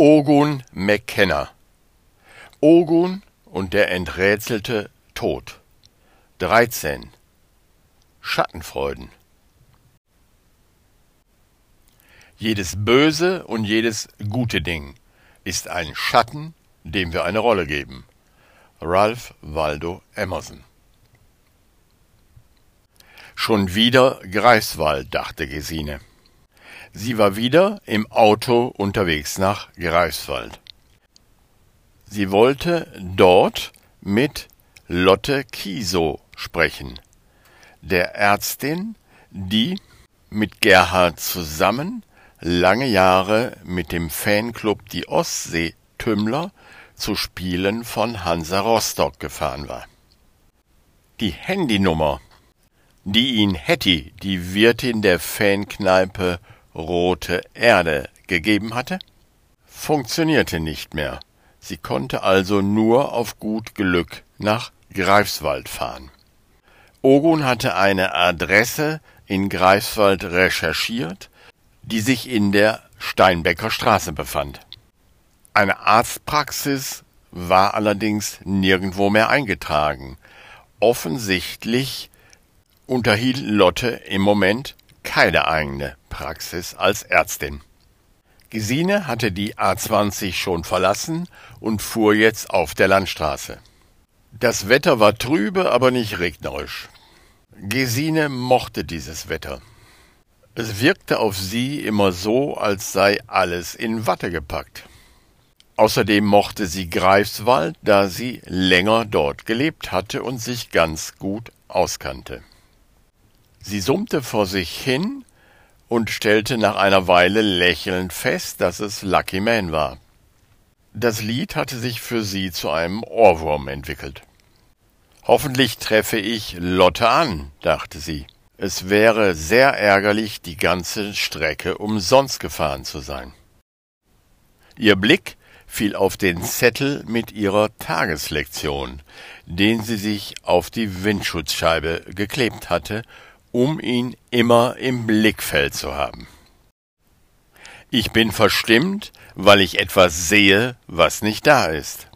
Ogun McKenna. Ogun und der enträtselte Tod 13 Schattenfreuden. Jedes böse und jedes gute Ding ist ein Schatten, dem wir eine Rolle geben. Ralph Waldo Emerson. Schon wieder Greifswald, dachte Gesine. Sie war wieder im Auto unterwegs nach Greifswald. Sie wollte dort mit Lotte Kiesow sprechen, der Ärztin, die mit Gerhard zusammen lange Jahre mit dem Fanclub Die Ostsee Tümmler zu Spielen von Hansa Rostock gefahren war. Die Handynummer, die ihn Hetty, die Wirtin der Fankneipe Rote Erde gegeben hatte, funktionierte nicht mehr. Sie konnte also nur auf gut Glück nach Greifswald fahren. Ogun hatte eine Adresse in Greifswald recherchiert, die sich in der Steinbecker Straße befand. Eine Arztpraxis war allerdings nirgendwo mehr eingetragen. Offensichtlich unterhielt Lotte im Moment keine eigene Praxis als Ärztin. Gesine hatte die A20 schon verlassen und fuhr jetzt auf der Landstraße. Das Wetter war trübe, aber nicht regnerisch. Gesine mochte dieses Wetter. Es wirkte auf sie immer so, als sei alles in Watte gepackt. Außerdem mochte sie Greifswald, da sie länger dort gelebt hatte und sich ganz gut auskannte. Sie summte vor sich hin und stellte nach einer Weile lächelnd fest, dass es Lucky Man war. Das Lied hatte sich für sie zu einem Ohrwurm entwickelt. Hoffentlich treffe ich Lotte an, dachte sie. Es wäre sehr ärgerlich, die ganze Strecke umsonst gefahren zu sein. Ihr Blick fiel auf den Zettel mit ihrer Tageslektion, den sie sich auf die Windschutzscheibe geklebt hatte um ihn immer im Blickfeld zu haben. Ich bin verstimmt, weil ich etwas sehe, was nicht da ist.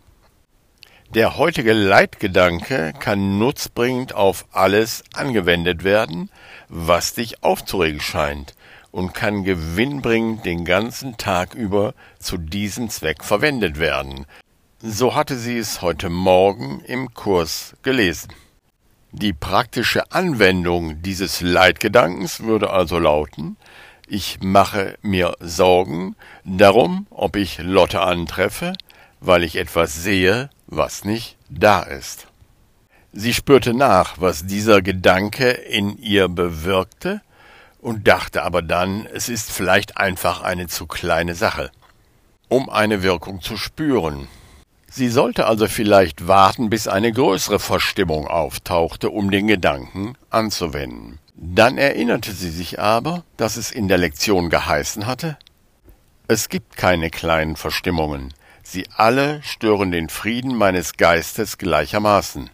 Der heutige Leitgedanke kann nutzbringend auf alles angewendet werden, was dich aufzuregen scheint, und kann gewinnbringend den ganzen Tag über zu diesem Zweck verwendet werden. So hatte sie es heute Morgen im Kurs gelesen. Die praktische Anwendung dieses Leitgedankens würde also lauten, ich mache mir Sorgen darum, ob ich Lotte antreffe, weil ich etwas sehe, was nicht da ist. Sie spürte nach, was dieser Gedanke in ihr bewirkte, und dachte aber dann, es ist vielleicht einfach eine zu kleine Sache, um eine Wirkung zu spüren. Sie sollte also vielleicht warten, bis eine größere Verstimmung auftauchte, um den Gedanken anzuwenden. Dann erinnerte sie sich aber, dass es in der Lektion geheißen hatte, es gibt keine kleinen Verstimmungen, sie alle stören den Frieden meines Geistes gleichermaßen.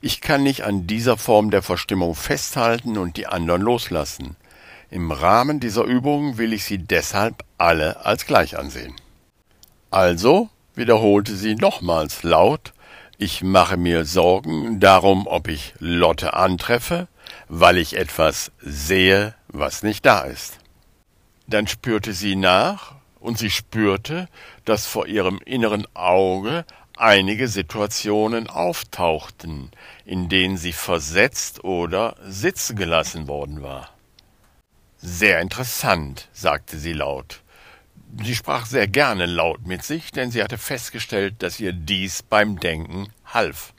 Ich kann nicht an dieser Form der Verstimmung festhalten und die anderen loslassen. Im Rahmen dieser Übung will ich sie deshalb alle als gleich ansehen. Also wiederholte sie nochmals laut, ich mache mir Sorgen darum, ob ich Lotte antreffe, weil ich etwas sehe, was nicht da ist. Dann spürte sie nach, und sie spürte, dass vor ihrem inneren Auge einige Situationen auftauchten, in denen sie versetzt oder sitzen gelassen worden war. Sehr interessant, sagte sie laut. Sie sprach sehr gerne laut mit sich, denn sie hatte festgestellt, dass ihr dies beim Denken half.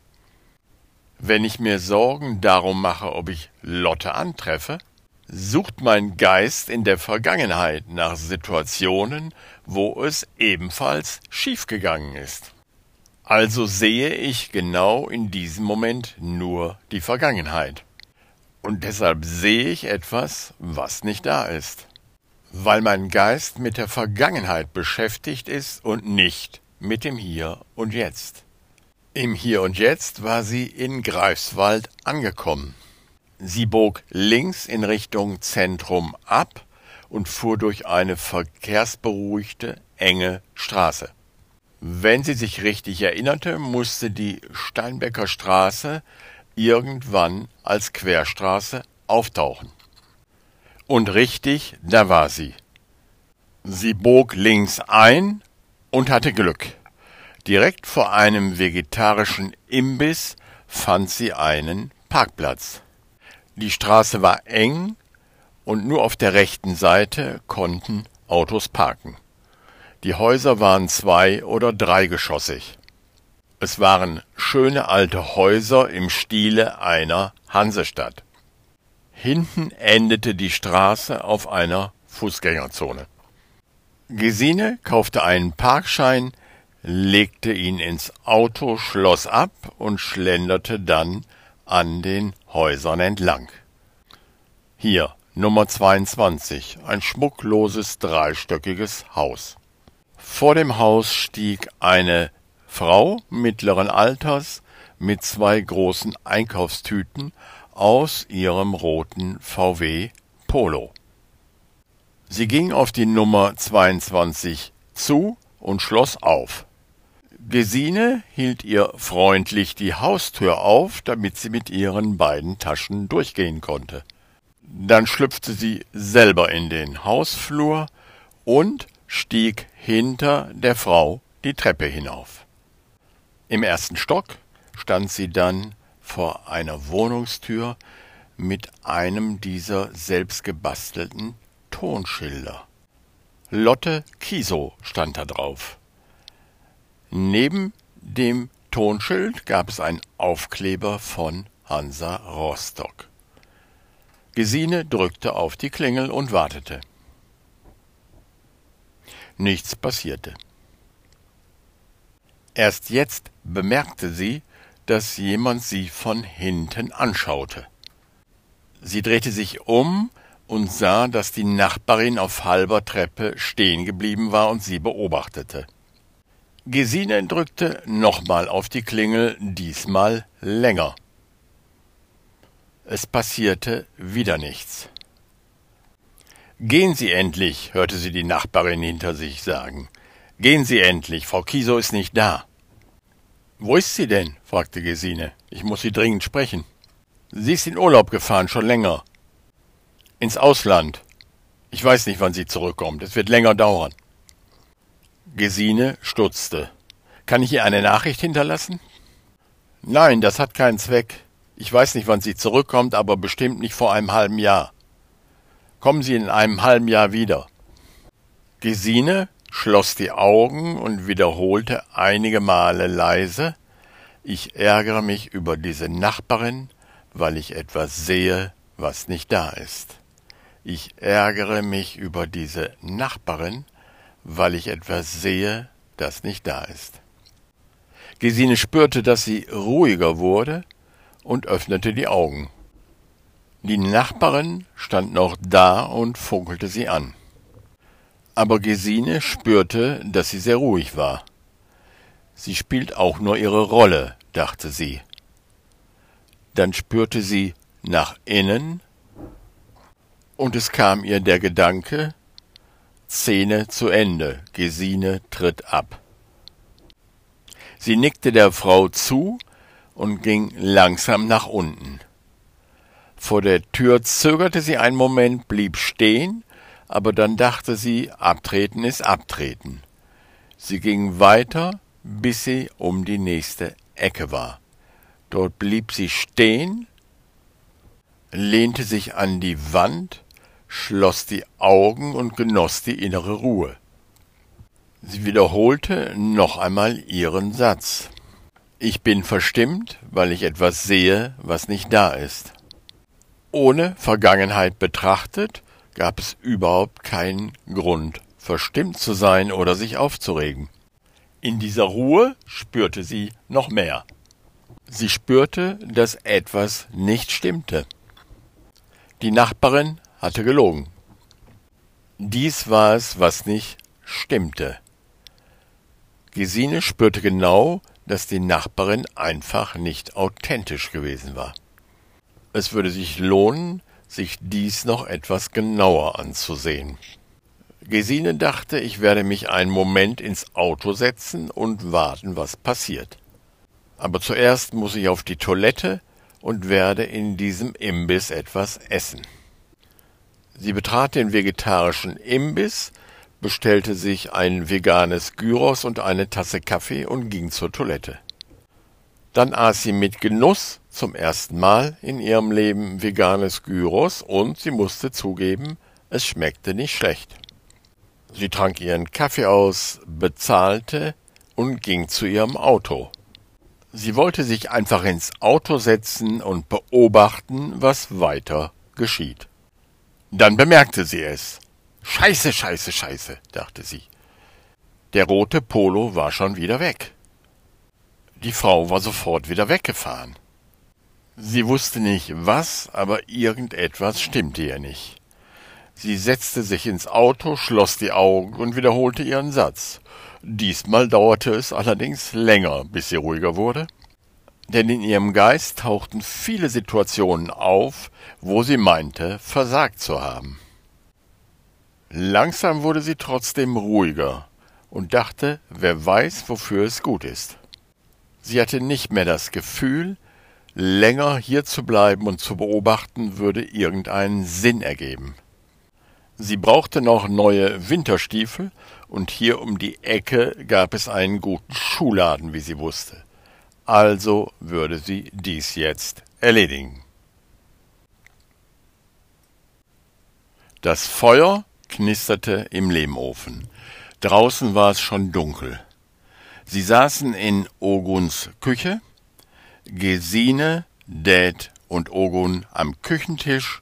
Wenn ich mir Sorgen darum mache, ob ich Lotte antreffe, sucht mein Geist in der Vergangenheit nach Situationen, wo es ebenfalls schiefgegangen ist. Also sehe ich genau in diesem Moment nur die Vergangenheit. Und deshalb sehe ich etwas, was nicht da ist weil mein Geist mit der Vergangenheit beschäftigt ist und nicht mit dem Hier und Jetzt. Im Hier und Jetzt war sie in Greifswald angekommen. Sie bog links in Richtung Zentrum ab und fuhr durch eine verkehrsberuhigte, enge Straße. Wenn sie sich richtig erinnerte, musste die Steinbecker Straße irgendwann als Querstraße auftauchen. Und richtig, da war sie. Sie bog links ein und hatte Glück. Direkt vor einem vegetarischen Imbiss fand sie einen Parkplatz. Die Straße war eng und nur auf der rechten Seite konnten Autos parken. Die Häuser waren zwei- oder dreigeschossig. Es waren schöne alte Häuser im Stile einer Hansestadt. Hinten endete die Straße auf einer Fußgängerzone. Gesine kaufte einen Parkschein, legte ihn ins Auto, schloss ab und schlenderte dann an den Häusern entlang. Hier Nummer 22, ein schmuckloses dreistöckiges Haus. Vor dem Haus stieg eine Frau mittleren Alters mit zwei großen Einkaufstüten aus ihrem roten VW Polo. Sie ging auf die Nummer 22 zu und schloss auf. Gesine hielt ihr freundlich die Haustür auf, damit sie mit ihren beiden Taschen durchgehen konnte. Dann schlüpfte sie selber in den Hausflur und stieg hinter der Frau die Treppe hinauf. Im ersten Stock stand sie dann vor einer Wohnungstür mit einem dieser selbstgebastelten Tonschilder. Lotte Kiso stand da drauf. Neben dem Tonschild gab es einen Aufkleber von Hansa Rostock. Gesine drückte auf die Klingel und wartete. Nichts passierte. Erst jetzt bemerkte sie, dass jemand sie von hinten anschaute. Sie drehte sich um und sah, dass die Nachbarin auf halber Treppe stehen geblieben war und sie beobachtete. Gesine drückte nochmal auf die Klingel, diesmal länger. Es passierte wieder nichts. Gehen Sie endlich, hörte sie die Nachbarin hinter sich sagen. Gehen Sie endlich, Frau Kiso ist nicht da. Wo ist sie denn? fragte Gesine. Ich muss sie dringend sprechen. Sie ist in Urlaub gefahren, schon länger. Ins Ausland. Ich weiß nicht, wann sie zurückkommt. Es wird länger dauern. Gesine stutzte. Kann ich ihr eine Nachricht hinterlassen? Nein, das hat keinen Zweck. Ich weiß nicht, wann sie zurückkommt, aber bestimmt nicht vor einem halben Jahr. Kommen Sie in einem halben Jahr wieder. Gesine schloss die Augen und wiederholte einige Male leise Ich ärgere mich über diese Nachbarin, weil ich etwas sehe, was nicht da ist. Ich ärgere mich über diese Nachbarin, weil ich etwas sehe, das nicht da ist. Gesine spürte, dass sie ruhiger wurde und öffnete die Augen. Die Nachbarin stand noch da und funkelte sie an aber Gesine spürte, dass sie sehr ruhig war. Sie spielt auch nur ihre Rolle, dachte sie. Dann spürte sie nach innen, und es kam ihr der Gedanke, Szene zu Ende, Gesine tritt ab. Sie nickte der Frau zu und ging langsam nach unten. Vor der Tür zögerte sie einen Moment, blieb stehen aber dann dachte sie, abtreten ist abtreten. Sie ging weiter, bis sie um die nächste Ecke war. Dort blieb sie stehen, lehnte sich an die Wand, schloss die Augen und genoss die innere Ruhe. Sie wiederholte noch einmal ihren Satz. Ich bin verstimmt, weil ich etwas sehe, was nicht da ist. Ohne Vergangenheit betrachtet, gab es überhaupt keinen Grund, verstimmt zu sein oder sich aufzuregen. In dieser Ruhe spürte sie noch mehr. Sie spürte, dass etwas nicht stimmte. Die Nachbarin hatte gelogen. Dies war es, was nicht stimmte. Gesine spürte genau, dass die Nachbarin einfach nicht authentisch gewesen war. Es würde sich lohnen, sich dies noch etwas genauer anzusehen. Gesine dachte, ich werde mich einen Moment ins Auto setzen und warten, was passiert. Aber zuerst muss ich auf die Toilette und werde in diesem Imbiss etwas essen. Sie betrat den vegetarischen Imbiss, bestellte sich ein veganes Gyros und eine Tasse Kaffee und ging zur Toilette. Dann aß sie mit Genuss zum ersten Mal in ihrem Leben veganes Gyros und sie musste zugeben, es schmeckte nicht schlecht. Sie trank ihren Kaffee aus, bezahlte und ging zu ihrem Auto. Sie wollte sich einfach ins Auto setzen und beobachten, was weiter geschieht. Dann bemerkte sie es. Scheiße, scheiße, scheiße, dachte sie. Der rote Polo war schon wieder weg. Die Frau war sofort wieder weggefahren. Sie wusste nicht was, aber irgendetwas stimmte ihr nicht. Sie setzte sich ins Auto, schloss die Augen und wiederholte ihren Satz. Diesmal dauerte es allerdings länger, bis sie ruhiger wurde, denn in ihrem Geist tauchten viele Situationen auf, wo sie meinte, versagt zu haben. Langsam wurde sie trotzdem ruhiger und dachte, wer weiß, wofür es gut ist. Sie hatte nicht mehr das Gefühl, länger hier zu bleiben und zu beobachten würde irgendeinen Sinn ergeben. Sie brauchte noch neue Winterstiefel, und hier um die Ecke gab es einen guten Schuhladen, wie sie wusste. Also würde sie dies jetzt erledigen. Das Feuer knisterte im Lehmofen. Draußen war es schon dunkel. Sie saßen in Oguns Küche, Gesine, Dad und Ogun am Küchentisch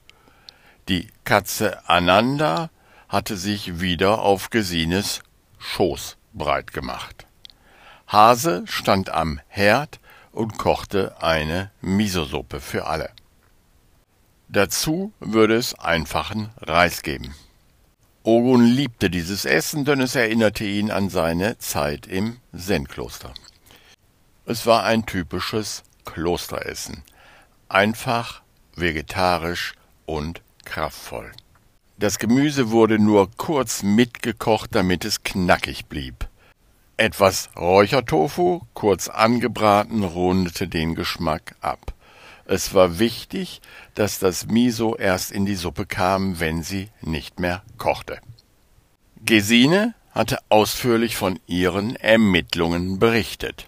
die Katze Ananda hatte sich wieder auf Gesines Schoß breit gemacht. Hase stand am Herd und kochte eine Misosuppe für alle. Dazu würde es einfachen Reis geben. Ogun liebte dieses Essen, denn es erinnerte ihn an seine Zeit im Zen-Kloster. Es war ein typisches Klosteressen. Einfach, vegetarisch und kraftvoll. Das Gemüse wurde nur kurz mitgekocht, damit es knackig blieb. Etwas Räuchertofu, kurz angebraten, rundete den Geschmack ab. Es war wichtig, dass das Miso erst in die Suppe kam, wenn sie nicht mehr kochte. Gesine hatte ausführlich von ihren Ermittlungen berichtet.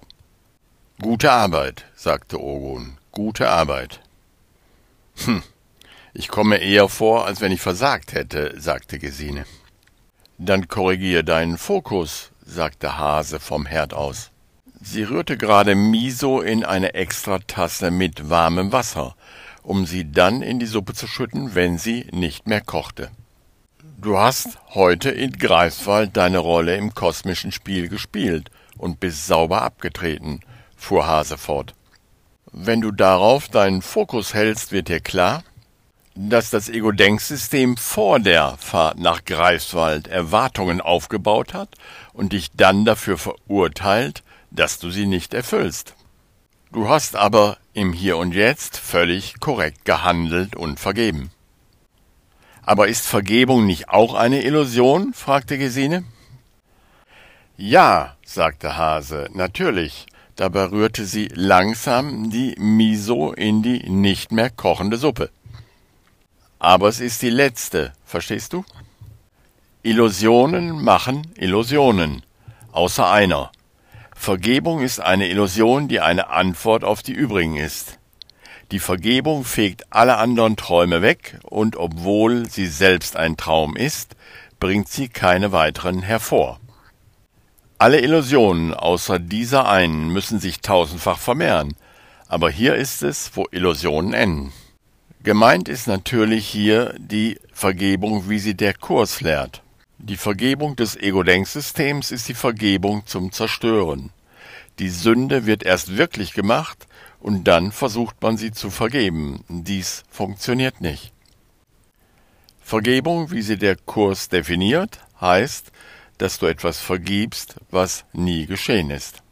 Gute Arbeit, sagte Ogun, gute Arbeit. Hm, ich komme eher vor, als wenn ich versagt hätte, sagte Gesine. Dann korrigier deinen Fokus, sagte Hase vom Herd aus. Sie rührte gerade Miso in eine Extratasse mit warmem Wasser, um sie dann in die Suppe zu schütten, wenn sie nicht mehr kochte. Du hast heute in Greifswald deine Rolle im kosmischen Spiel gespielt und bist sauber abgetreten, fuhr Hase fort. Wenn du darauf deinen Fokus hältst, wird dir klar, dass das Ego-Denksystem vor der Fahrt nach Greifswald Erwartungen aufgebaut hat und dich dann dafür verurteilt, dass du sie nicht erfüllst. Du hast aber im Hier und Jetzt völlig korrekt gehandelt und vergeben. Aber ist Vergebung nicht auch eine Illusion? fragte Gesine. Ja, sagte Hase, natürlich. Dabei rührte sie langsam die Miso in die nicht mehr kochende Suppe. Aber es ist die letzte, verstehst du? Illusionen machen Illusionen, außer einer. Vergebung ist eine Illusion, die eine Antwort auf die übrigen ist. Die Vergebung fegt alle anderen Träume weg, und obwohl sie selbst ein Traum ist, bringt sie keine weiteren hervor. Alle Illusionen außer dieser einen müssen sich tausendfach vermehren, aber hier ist es, wo Illusionen enden. Gemeint ist natürlich hier die Vergebung, wie sie der Kurs lehrt. Die Vergebung des Ego-Denksystems ist die Vergebung zum Zerstören. Die Sünde wird erst wirklich gemacht und dann versucht man sie zu vergeben. Dies funktioniert nicht. Vergebung, wie sie der Kurs definiert, heißt, dass du etwas vergibst, was nie geschehen ist.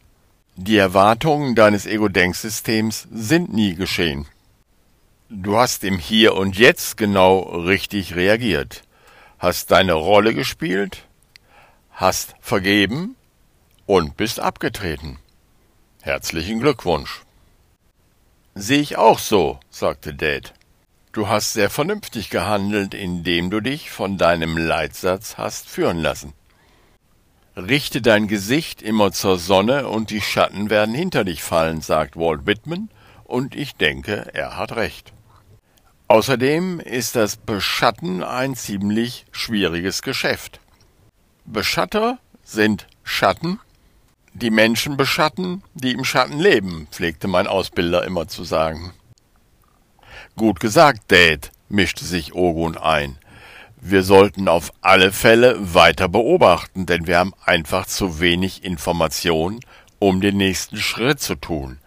Die Erwartungen deines Ego-Denksystems sind nie geschehen. Du hast im Hier und Jetzt genau richtig reagiert, hast deine Rolle gespielt, hast vergeben und bist abgetreten. Herzlichen Glückwunsch. Sehe ich auch so, sagte Dad. Du hast sehr vernünftig gehandelt, indem du dich von deinem Leitsatz hast führen lassen. Richte dein Gesicht immer zur Sonne und die Schatten werden hinter dich fallen, sagt Walt Whitman, und ich denke, er hat recht. Außerdem ist das Beschatten ein ziemlich schwieriges Geschäft. Beschatter sind Schatten, die Menschen beschatten, die im Schatten leben, pflegte mein Ausbilder immer zu sagen. Gut gesagt, Dad, mischte sich Ogun ein. Wir sollten auf alle Fälle weiter beobachten, denn wir haben einfach zu wenig Information, um den nächsten Schritt zu tun.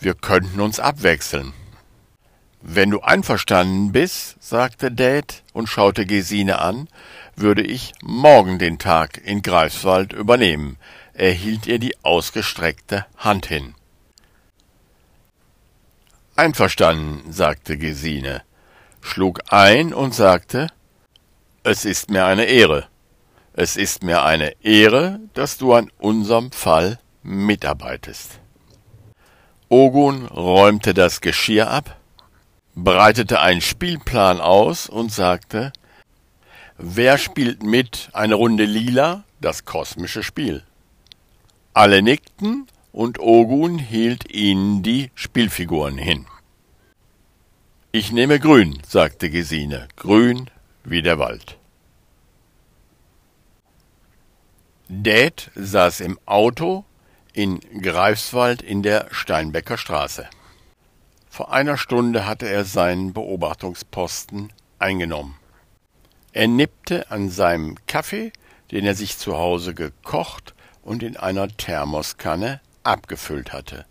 Wir könnten uns abwechseln. Wenn du einverstanden bist, sagte Dad und schaute Gesine an, würde ich morgen den Tag in Greifswald übernehmen. Er hielt ihr die ausgestreckte Hand hin. Einverstanden, sagte Gesine, schlug ein und sagte, es ist mir eine Ehre. Es ist mir eine Ehre, dass du an unserem Fall mitarbeitest. Ogun räumte das Geschirr ab, breitete einen Spielplan aus und sagte, Wer spielt mit eine Runde Lila, das kosmische Spiel? Alle nickten und Ogun hielt ihnen die Spielfiguren hin. Ich nehme grün, sagte Gesine, grün wie der Wald. Dad saß im Auto in Greifswald in der Steinbecker Straße. Vor einer Stunde hatte er seinen Beobachtungsposten eingenommen. Er nippte an seinem Kaffee, den er sich zu Hause gekocht und in einer Thermoskanne abgefüllt hatte.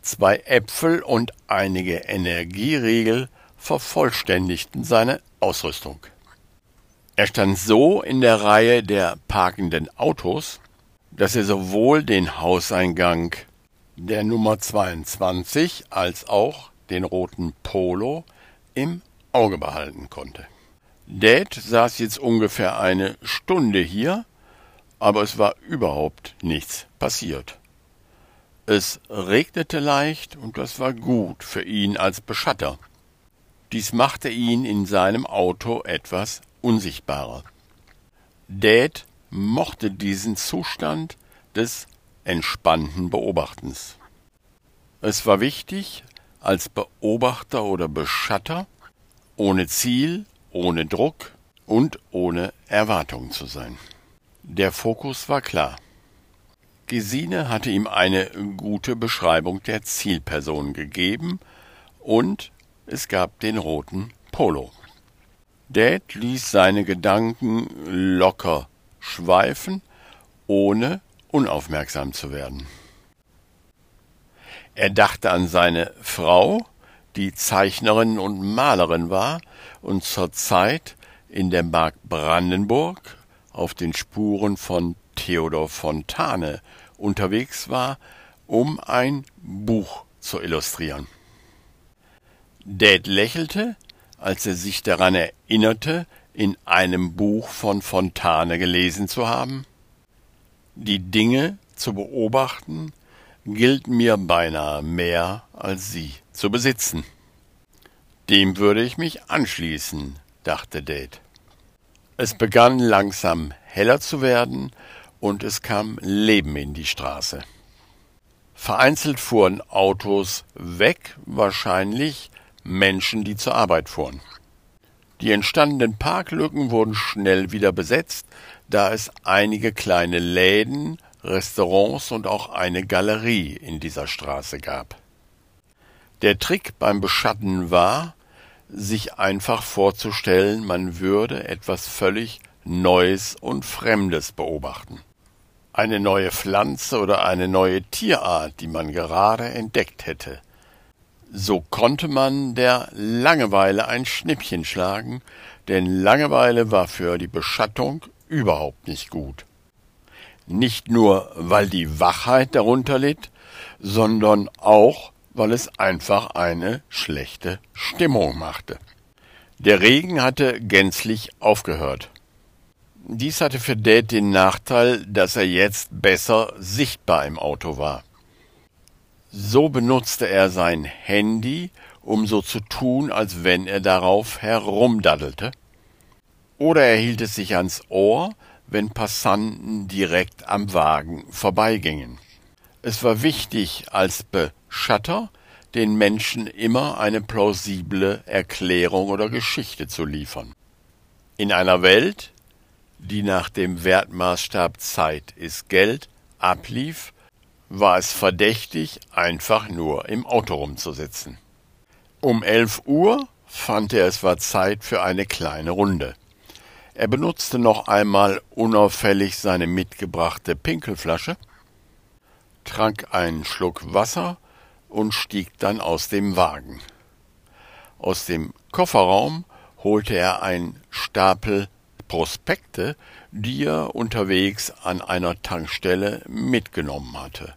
Zwei Äpfel und einige Energieriegel vervollständigten seine Ausrüstung. Er stand so in der Reihe der parkenden Autos, dass er sowohl den Hauseingang der Nummer 22 als auch den roten Polo im Auge behalten konnte. Dad saß jetzt ungefähr eine Stunde hier, aber es war überhaupt nichts passiert. Es regnete leicht und das war gut für ihn als Beschatter. Dies machte ihn in seinem Auto etwas unsichtbarer. Dad mochte diesen Zustand des entspannten Beobachtens. Es war wichtig, als Beobachter oder Beschatter ohne Ziel, ohne Druck und ohne Erwartung zu sein. Der Fokus war klar. Gesine hatte ihm eine gute Beschreibung der Zielperson gegeben und es gab den roten Polo. Dad ließ seine Gedanken locker schweifen, ohne unaufmerksam zu werden. Er dachte an seine Frau, die Zeichnerin und Malerin war und zur Zeit in der Mark Brandenburg auf den Spuren von Theodor Fontane unterwegs war, um ein Buch zu illustrieren. Dad lächelte, als er sich daran erinnerte, in einem Buch von Fontane gelesen zu haben. Die Dinge zu beobachten gilt mir beinahe mehr als sie zu besitzen. Dem würde ich mich anschließen, dachte Date. Es begann langsam heller zu werden und es kam Leben in die Straße. Vereinzelt fuhren Autos weg, wahrscheinlich Menschen, die zur Arbeit fuhren. Die entstandenen Parklücken wurden schnell wieder besetzt, da es einige kleine Läden, Restaurants und auch eine Galerie in dieser Straße gab. Der Trick beim Beschatten war, sich einfach vorzustellen, man würde etwas völlig Neues und Fremdes beobachten. Eine neue Pflanze oder eine neue Tierart, die man gerade entdeckt hätte. So konnte man der Langeweile ein Schnippchen schlagen, denn Langeweile war für die Beschattung überhaupt nicht gut. Nicht nur, weil die Wachheit darunter litt, sondern auch, weil es einfach eine schlechte Stimmung machte. Der Regen hatte gänzlich aufgehört. Dies hatte für Dad den Nachteil, dass er jetzt besser sichtbar im Auto war. So benutzte er sein Handy, um so zu tun, als wenn er darauf herumdaddelte. Oder er hielt es sich ans Ohr, wenn Passanten direkt am Wagen vorbeigingen. Es war wichtig, als Beschatter den Menschen immer eine plausible Erklärung oder Geschichte zu liefern. In einer Welt, die nach dem Wertmaßstab Zeit ist Geld ablief, war es verdächtig, einfach nur im Auto rumzusitzen. Um elf Uhr fand er, es war Zeit für eine kleine Runde. Er benutzte noch einmal unauffällig seine mitgebrachte Pinkelflasche, trank einen Schluck Wasser und stieg dann aus dem Wagen. Aus dem Kofferraum holte er einen Stapel Prospekte, die er unterwegs an einer Tankstelle mitgenommen hatte.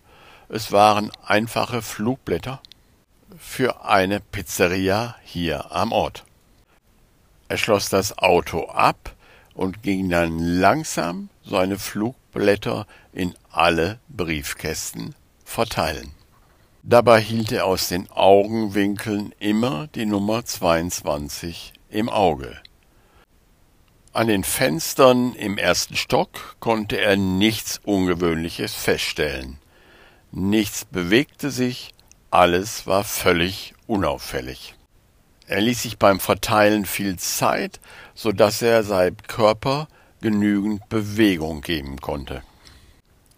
Es waren einfache Flugblätter für eine Pizzeria hier am Ort. Er schloss das Auto ab und ging dann langsam seine Flugblätter in alle Briefkästen verteilen. Dabei hielt er aus den Augenwinkeln immer die Nummer 22 im Auge. An den Fenstern im ersten Stock konnte er nichts Ungewöhnliches feststellen. Nichts bewegte sich, alles war völlig unauffällig. Er ließ sich beim Verteilen viel Zeit, so dass er seinem Körper genügend Bewegung geben konnte.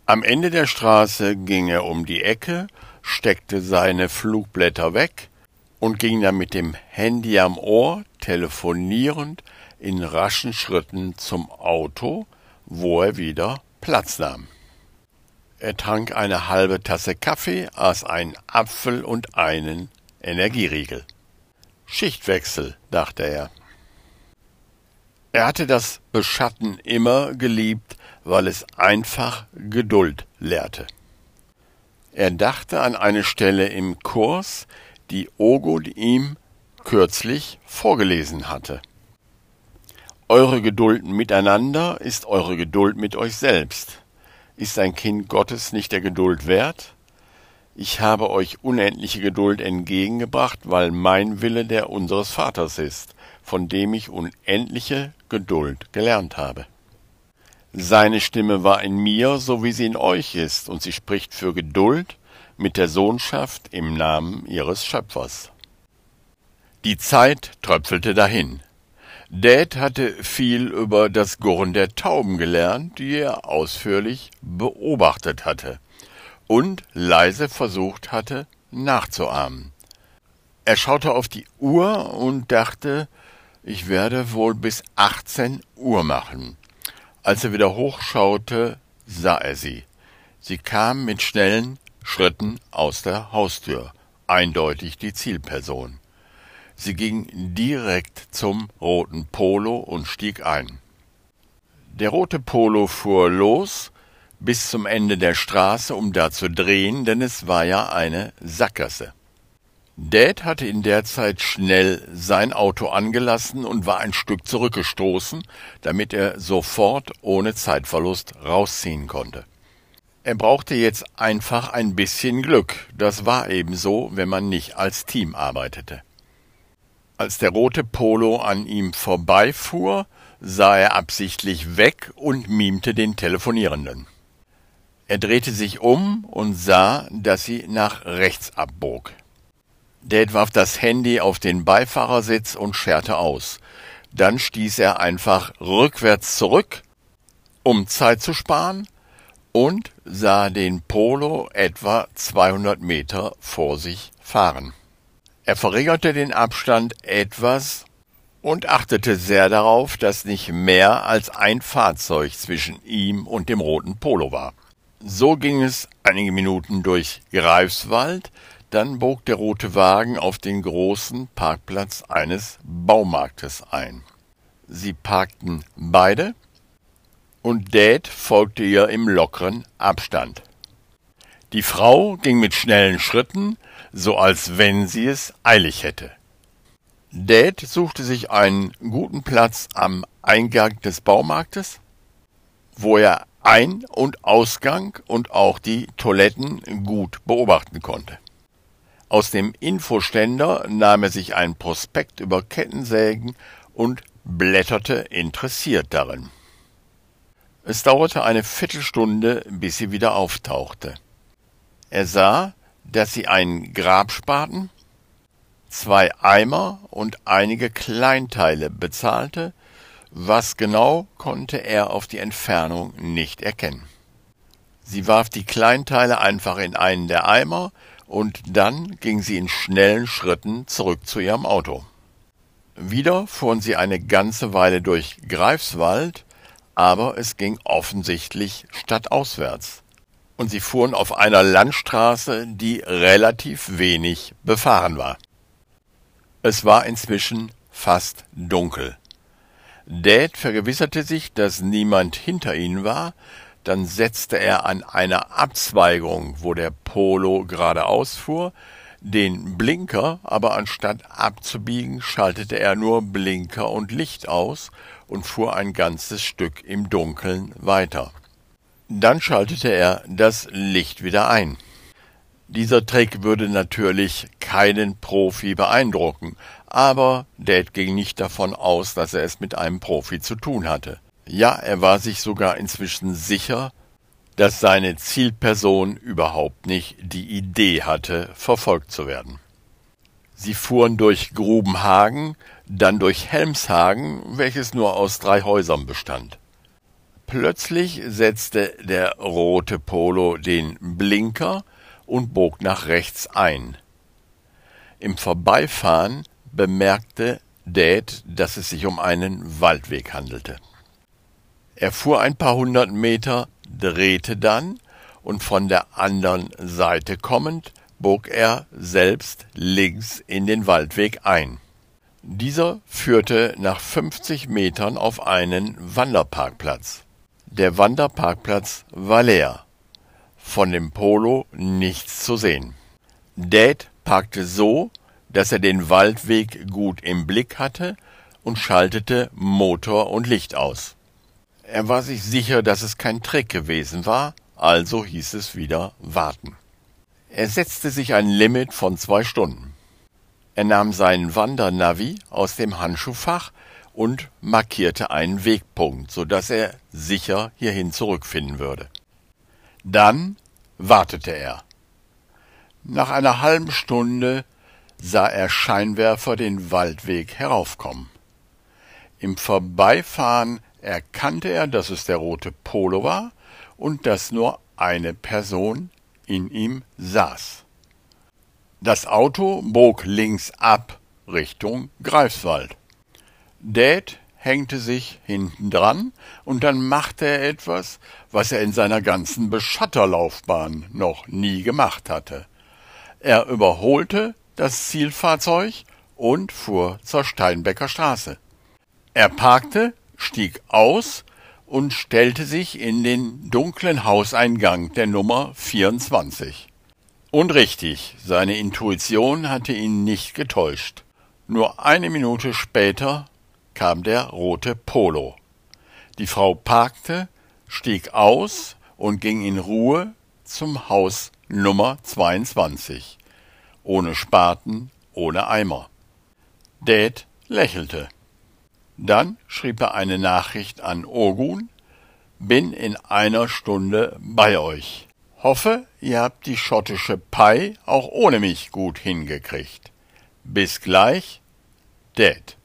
Am Ende der Straße ging er um die Ecke, steckte seine Flugblätter weg und ging dann mit dem Handy am Ohr, telefonierend, in raschen Schritten zum Auto, wo er wieder Platz nahm. Er trank eine halbe Tasse Kaffee, aß einen Apfel und einen Energieriegel. Schichtwechsel, dachte er. Er hatte das Beschatten immer geliebt, weil es einfach Geduld lehrte. Er dachte an eine Stelle im Kurs, die Ogo ihm kürzlich vorgelesen hatte. Eure Geduld miteinander ist eure Geduld mit euch selbst. Ist ein Kind Gottes nicht der Geduld wert? Ich habe euch unendliche Geduld entgegengebracht, weil mein Wille der unseres Vaters ist, von dem ich unendliche Geduld gelernt habe. Seine Stimme war in mir, so wie sie in euch ist, und sie spricht für Geduld mit der Sohnschaft im Namen ihres Schöpfers. Die Zeit tröpfelte dahin. Dad hatte viel über das Gurren der Tauben gelernt, die er ausführlich beobachtet hatte und leise versucht hatte nachzuahmen. Er schaute auf die Uhr und dachte, ich werde wohl bis 18 Uhr machen. Als er wieder hochschaute, sah er sie. Sie kam mit schnellen Schritten aus der Haustür, eindeutig die Zielperson. Sie ging direkt zum roten Polo und stieg ein. Der rote Polo fuhr los bis zum Ende der Straße, um da zu drehen, denn es war ja eine Sackgasse. Dad hatte in der Zeit schnell sein Auto angelassen und war ein Stück zurückgestoßen, damit er sofort ohne Zeitverlust rausziehen konnte. Er brauchte jetzt einfach ein bisschen Glück, das war ebenso, wenn man nicht als Team arbeitete. Als der rote Polo an ihm vorbeifuhr, sah er absichtlich weg und mimte den Telefonierenden. Er drehte sich um und sah, dass sie nach rechts abbog. Dad warf das Handy auf den Beifahrersitz und scherte aus. Dann stieß er einfach rückwärts zurück, um Zeit zu sparen, und sah den Polo etwa 200 Meter vor sich fahren. Er verringerte den Abstand etwas und achtete sehr darauf, dass nicht mehr als ein Fahrzeug zwischen ihm und dem roten Polo war. So ging es einige Minuten durch Greifswald, dann bog der rote Wagen auf den großen Parkplatz eines Baumarktes ein. Sie parkten beide, und Dad folgte ihr im lockeren Abstand. Die Frau ging mit schnellen Schritten so als wenn sie es eilig hätte. Dad suchte sich einen guten Platz am Eingang des Baumarktes, wo er Ein- und Ausgang und auch die Toiletten gut beobachten konnte. Aus dem Infoständer nahm er sich ein Prospekt über Kettensägen und blätterte interessiert darin. Es dauerte eine Viertelstunde, bis sie wieder auftauchte. Er sah, dass sie einen Grabspaten, zwei Eimer und einige Kleinteile bezahlte, was genau konnte er auf die Entfernung nicht erkennen. Sie warf die Kleinteile einfach in einen der Eimer und dann ging sie in schnellen Schritten zurück zu ihrem Auto. Wieder fuhren sie eine ganze Weile durch Greifswald, aber es ging offensichtlich stadtauswärts. Und sie fuhren auf einer Landstraße, die relativ wenig befahren war. Es war inzwischen fast dunkel. Dad vergewisserte sich, dass niemand hinter ihnen war, dann setzte er an einer Abzweigung, wo der Polo geradeaus fuhr, den Blinker, aber anstatt abzubiegen, schaltete er nur Blinker und Licht aus und fuhr ein ganzes Stück im Dunkeln weiter. Dann schaltete er das Licht wieder ein. Dieser Trick würde natürlich keinen Profi beeindrucken, aber Dad ging nicht davon aus, dass er es mit einem Profi zu tun hatte. Ja, er war sich sogar inzwischen sicher, dass seine Zielperson überhaupt nicht die Idee hatte, verfolgt zu werden. Sie fuhren durch Grubenhagen, dann durch Helmshagen, welches nur aus drei Häusern bestand. Plötzlich setzte der rote Polo den Blinker und bog nach rechts ein. Im Vorbeifahren bemerkte Dad, dass es sich um einen Waldweg handelte. Er fuhr ein paar hundert Meter, drehte dann und von der anderen Seite kommend bog er selbst links in den Waldweg ein. Dieser führte nach 50 Metern auf einen Wanderparkplatz. Der Wanderparkplatz war leer. Von dem Polo nichts zu sehen. Dad parkte so, dass er den Waldweg gut im Blick hatte und schaltete Motor und Licht aus. Er war sich sicher, dass es kein Trick gewesen war, also hieß es wieder warten. Er setzte sich ein Limit von zwei Stunden. Er nahm seinen Wandernavi aus dem Handschuhfach und markierte einen Wegpunkt, so dass er sicher hierhin zurückfinden würde. Dann wartete er. Nach einer halben Stunde sah er Scheinwerfer den Waldweg heraufkommen. Im Vorbeifahren erkannte er, dass es der rote Polo war und dass nur eine Person in ihm saß. Das Auto bog links ab Richtung Greifswald. Dad hängte sich hinten dran und dann machte er etwas, was er in seiner ganzen Beschatterlaufbahn noch nie gemacht hatte. Er überholte das Zielfahrzeug und fuhr zur Steinbecker Straße. Er parkte stieg aus und stellte sich in den dunklen Hauseingang der Nummer 24. Und richtig, seine Intuition hatte ihn nicht getäuscht. Nur eine Minute später kam der rote Polo. Die Frau parkte, stieg aus und ging in Ruhe zum Haus Nummer 22. Ohne Spaten, ohne Eimer. Dad lächelte. Dann schrieb er eine Nachricht an Ogun, bin in einer Stunde bei euch. Hoffe, ihr habt die schottische Pie auch ohne mich gut hingekriegt. Bis gleich, Dad.